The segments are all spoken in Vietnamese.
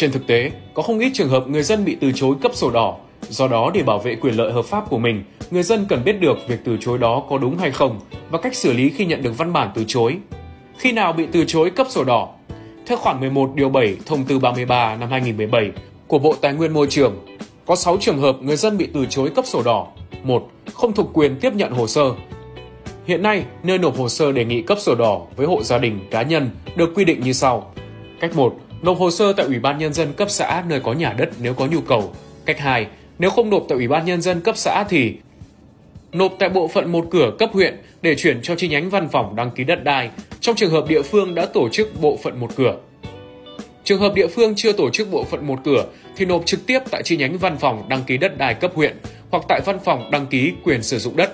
Trên thực tế, có không ít trường hợp người dân bị từ chối cấp sổ đỏ. Do đó, để bảo vệ quyền lợi hợp pháp của mình, người dân cần biết được việc từ chối đó có đúng hay không và cách xử lý khi nhận được văn bản từ chối. Khi nào bị từ chối cấp sổ đỏ? Theo khoản 11 điều 7 thông tư 33 năm 2017 của Bộ Tài nguyên Môi trường, có 6 trường hợp người dân bị từ chối cấp sổ đỏ. 1. Không thuộc quyền tiếp nhận hồ sơ. Hiện nay, nơi nộp hồ sơ đề nghị cấp sổ đỏ với hộ gia đình, cá nhân được quy định như sau. Cách 1. Nộp hồ sơ tại Ủy ban Nhân dân cấp xã nơi có nhà đất nếu có nhu cầu. Cách 2. Nếu không nộp tại Ủy ban Nhân dân cấp xã thì nộp tại bộ phận một cửa cấp huyện để chuyển cho chi nhánh văn phòng đăng ký đất đai trong trường hợp địa phương đã tổ chức bộ phận một cửa. Trường hợp địa phương chưa tổ chức bộ phận một cửa thì nộp trực tiếp tại chi nhánh văn phòng đăng ký đất đai cấp huyện hoặc tại văn phòng đăng ký quyền sử dụng đất.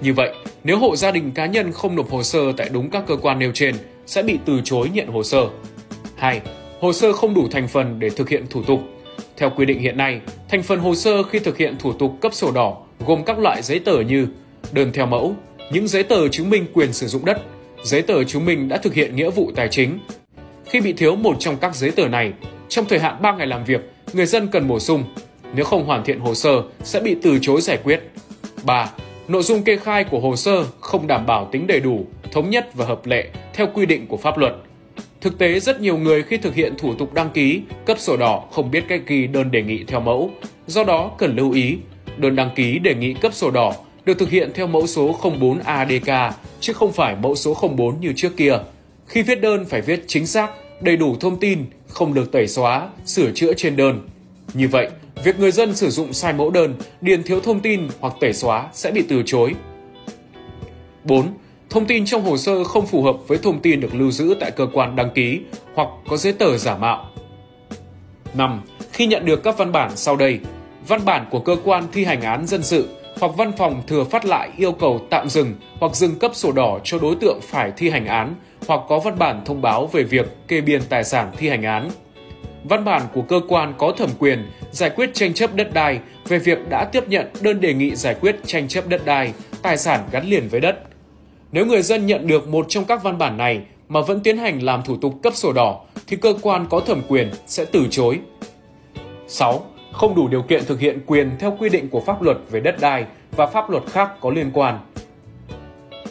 Như vậy, nếu hộ gia đình cá nhân không nộp hồ sơ tại đúng các cơ quan nêu trên sẽ bị từ chối nhận hồ sơ. 2. Hồ sơ không đủ thành phần để thực hiện thủ tục. Theo quy định hiện nay, thành phần hồ sơ khi thực hiện thủ tục cấp sổ đỏ gồm các loại giấy tờ như đơn theo mẫu, những giấy tờ chứng minh quyền sử dụng đất, giấy tờ chứng minh đã thực hiện nghĩa vụ tài chính. Khi bị thiếu một trong các giấy tờ này, trong thời hạn 3 ngày làm việc, người dân cần bổ sung. Nếu không hoàn thiện hồ sơ, sẽ bị từ chối giải quyết. 3. Nội dung kê khai của hồ sơ không đảm bảo tính đầy đủ, thống nhất và hợp lệ theo quy định của pháp luật. Thực tế, rất nhiều người khi thực hiện thủ tục đăng ký, cấp sổ đỏ không biết cách ghi đơn đề nghị theo mẫu. Do đó, cần lưu ý, đơn đăng ký đề nghị cấp sổ đỏ được thực hiện theo mẫu số 04 ADK chứ không phải mẫu số 04 như trước kia. Khi viết đơn phải viết chính xác, đầy đủ thông tin, không được tẩy xóa, sửa chữa trên đơn. Như vậy, việc người dân sử dụng sai mẫu đơn, điền thiếu thông tin hoặc tẩy xóa sẽ bị từ chối. 4. Thông tin trong hồ sơ không phù hợp với thông tin được lưu giữ tại cơ quan đăng ký hoặc có giấy tờ giả mạo. 5. Khi nhận được các văn bản sau đây, văn bản của cơ quan thi hành án dân sự hoặc văn phòng thừa phát lại yêu cầu tạm dừng hoặc dừng cấp sổ đỏ cho đối tượng phải thi hành án hoặc có văn bản thông báo về việc kê biên tài sản thi hành án. Văn bản của cơ quan có thẩm quyền giải quyết tranh chấp đất đai về việc đã tiếp nhận đơn đề nghị giải quyết tranh chấp đất đai, tài sản gắn liền với đất. Nếu người dân nhận được một trong các văn bản này mà vẫn tiến hành làm thủ tục cấp sổ đỏ thì cơ quan có thẩm quyền sẽ từ chối. 6 không đủ điều kiện thực hiện quyền theo quy định của pháp luật về đất đai và pháp luật khác có liên quan.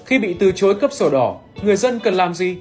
Khi bị từ chối cấp sổ đỏ, người dân cần làm gì?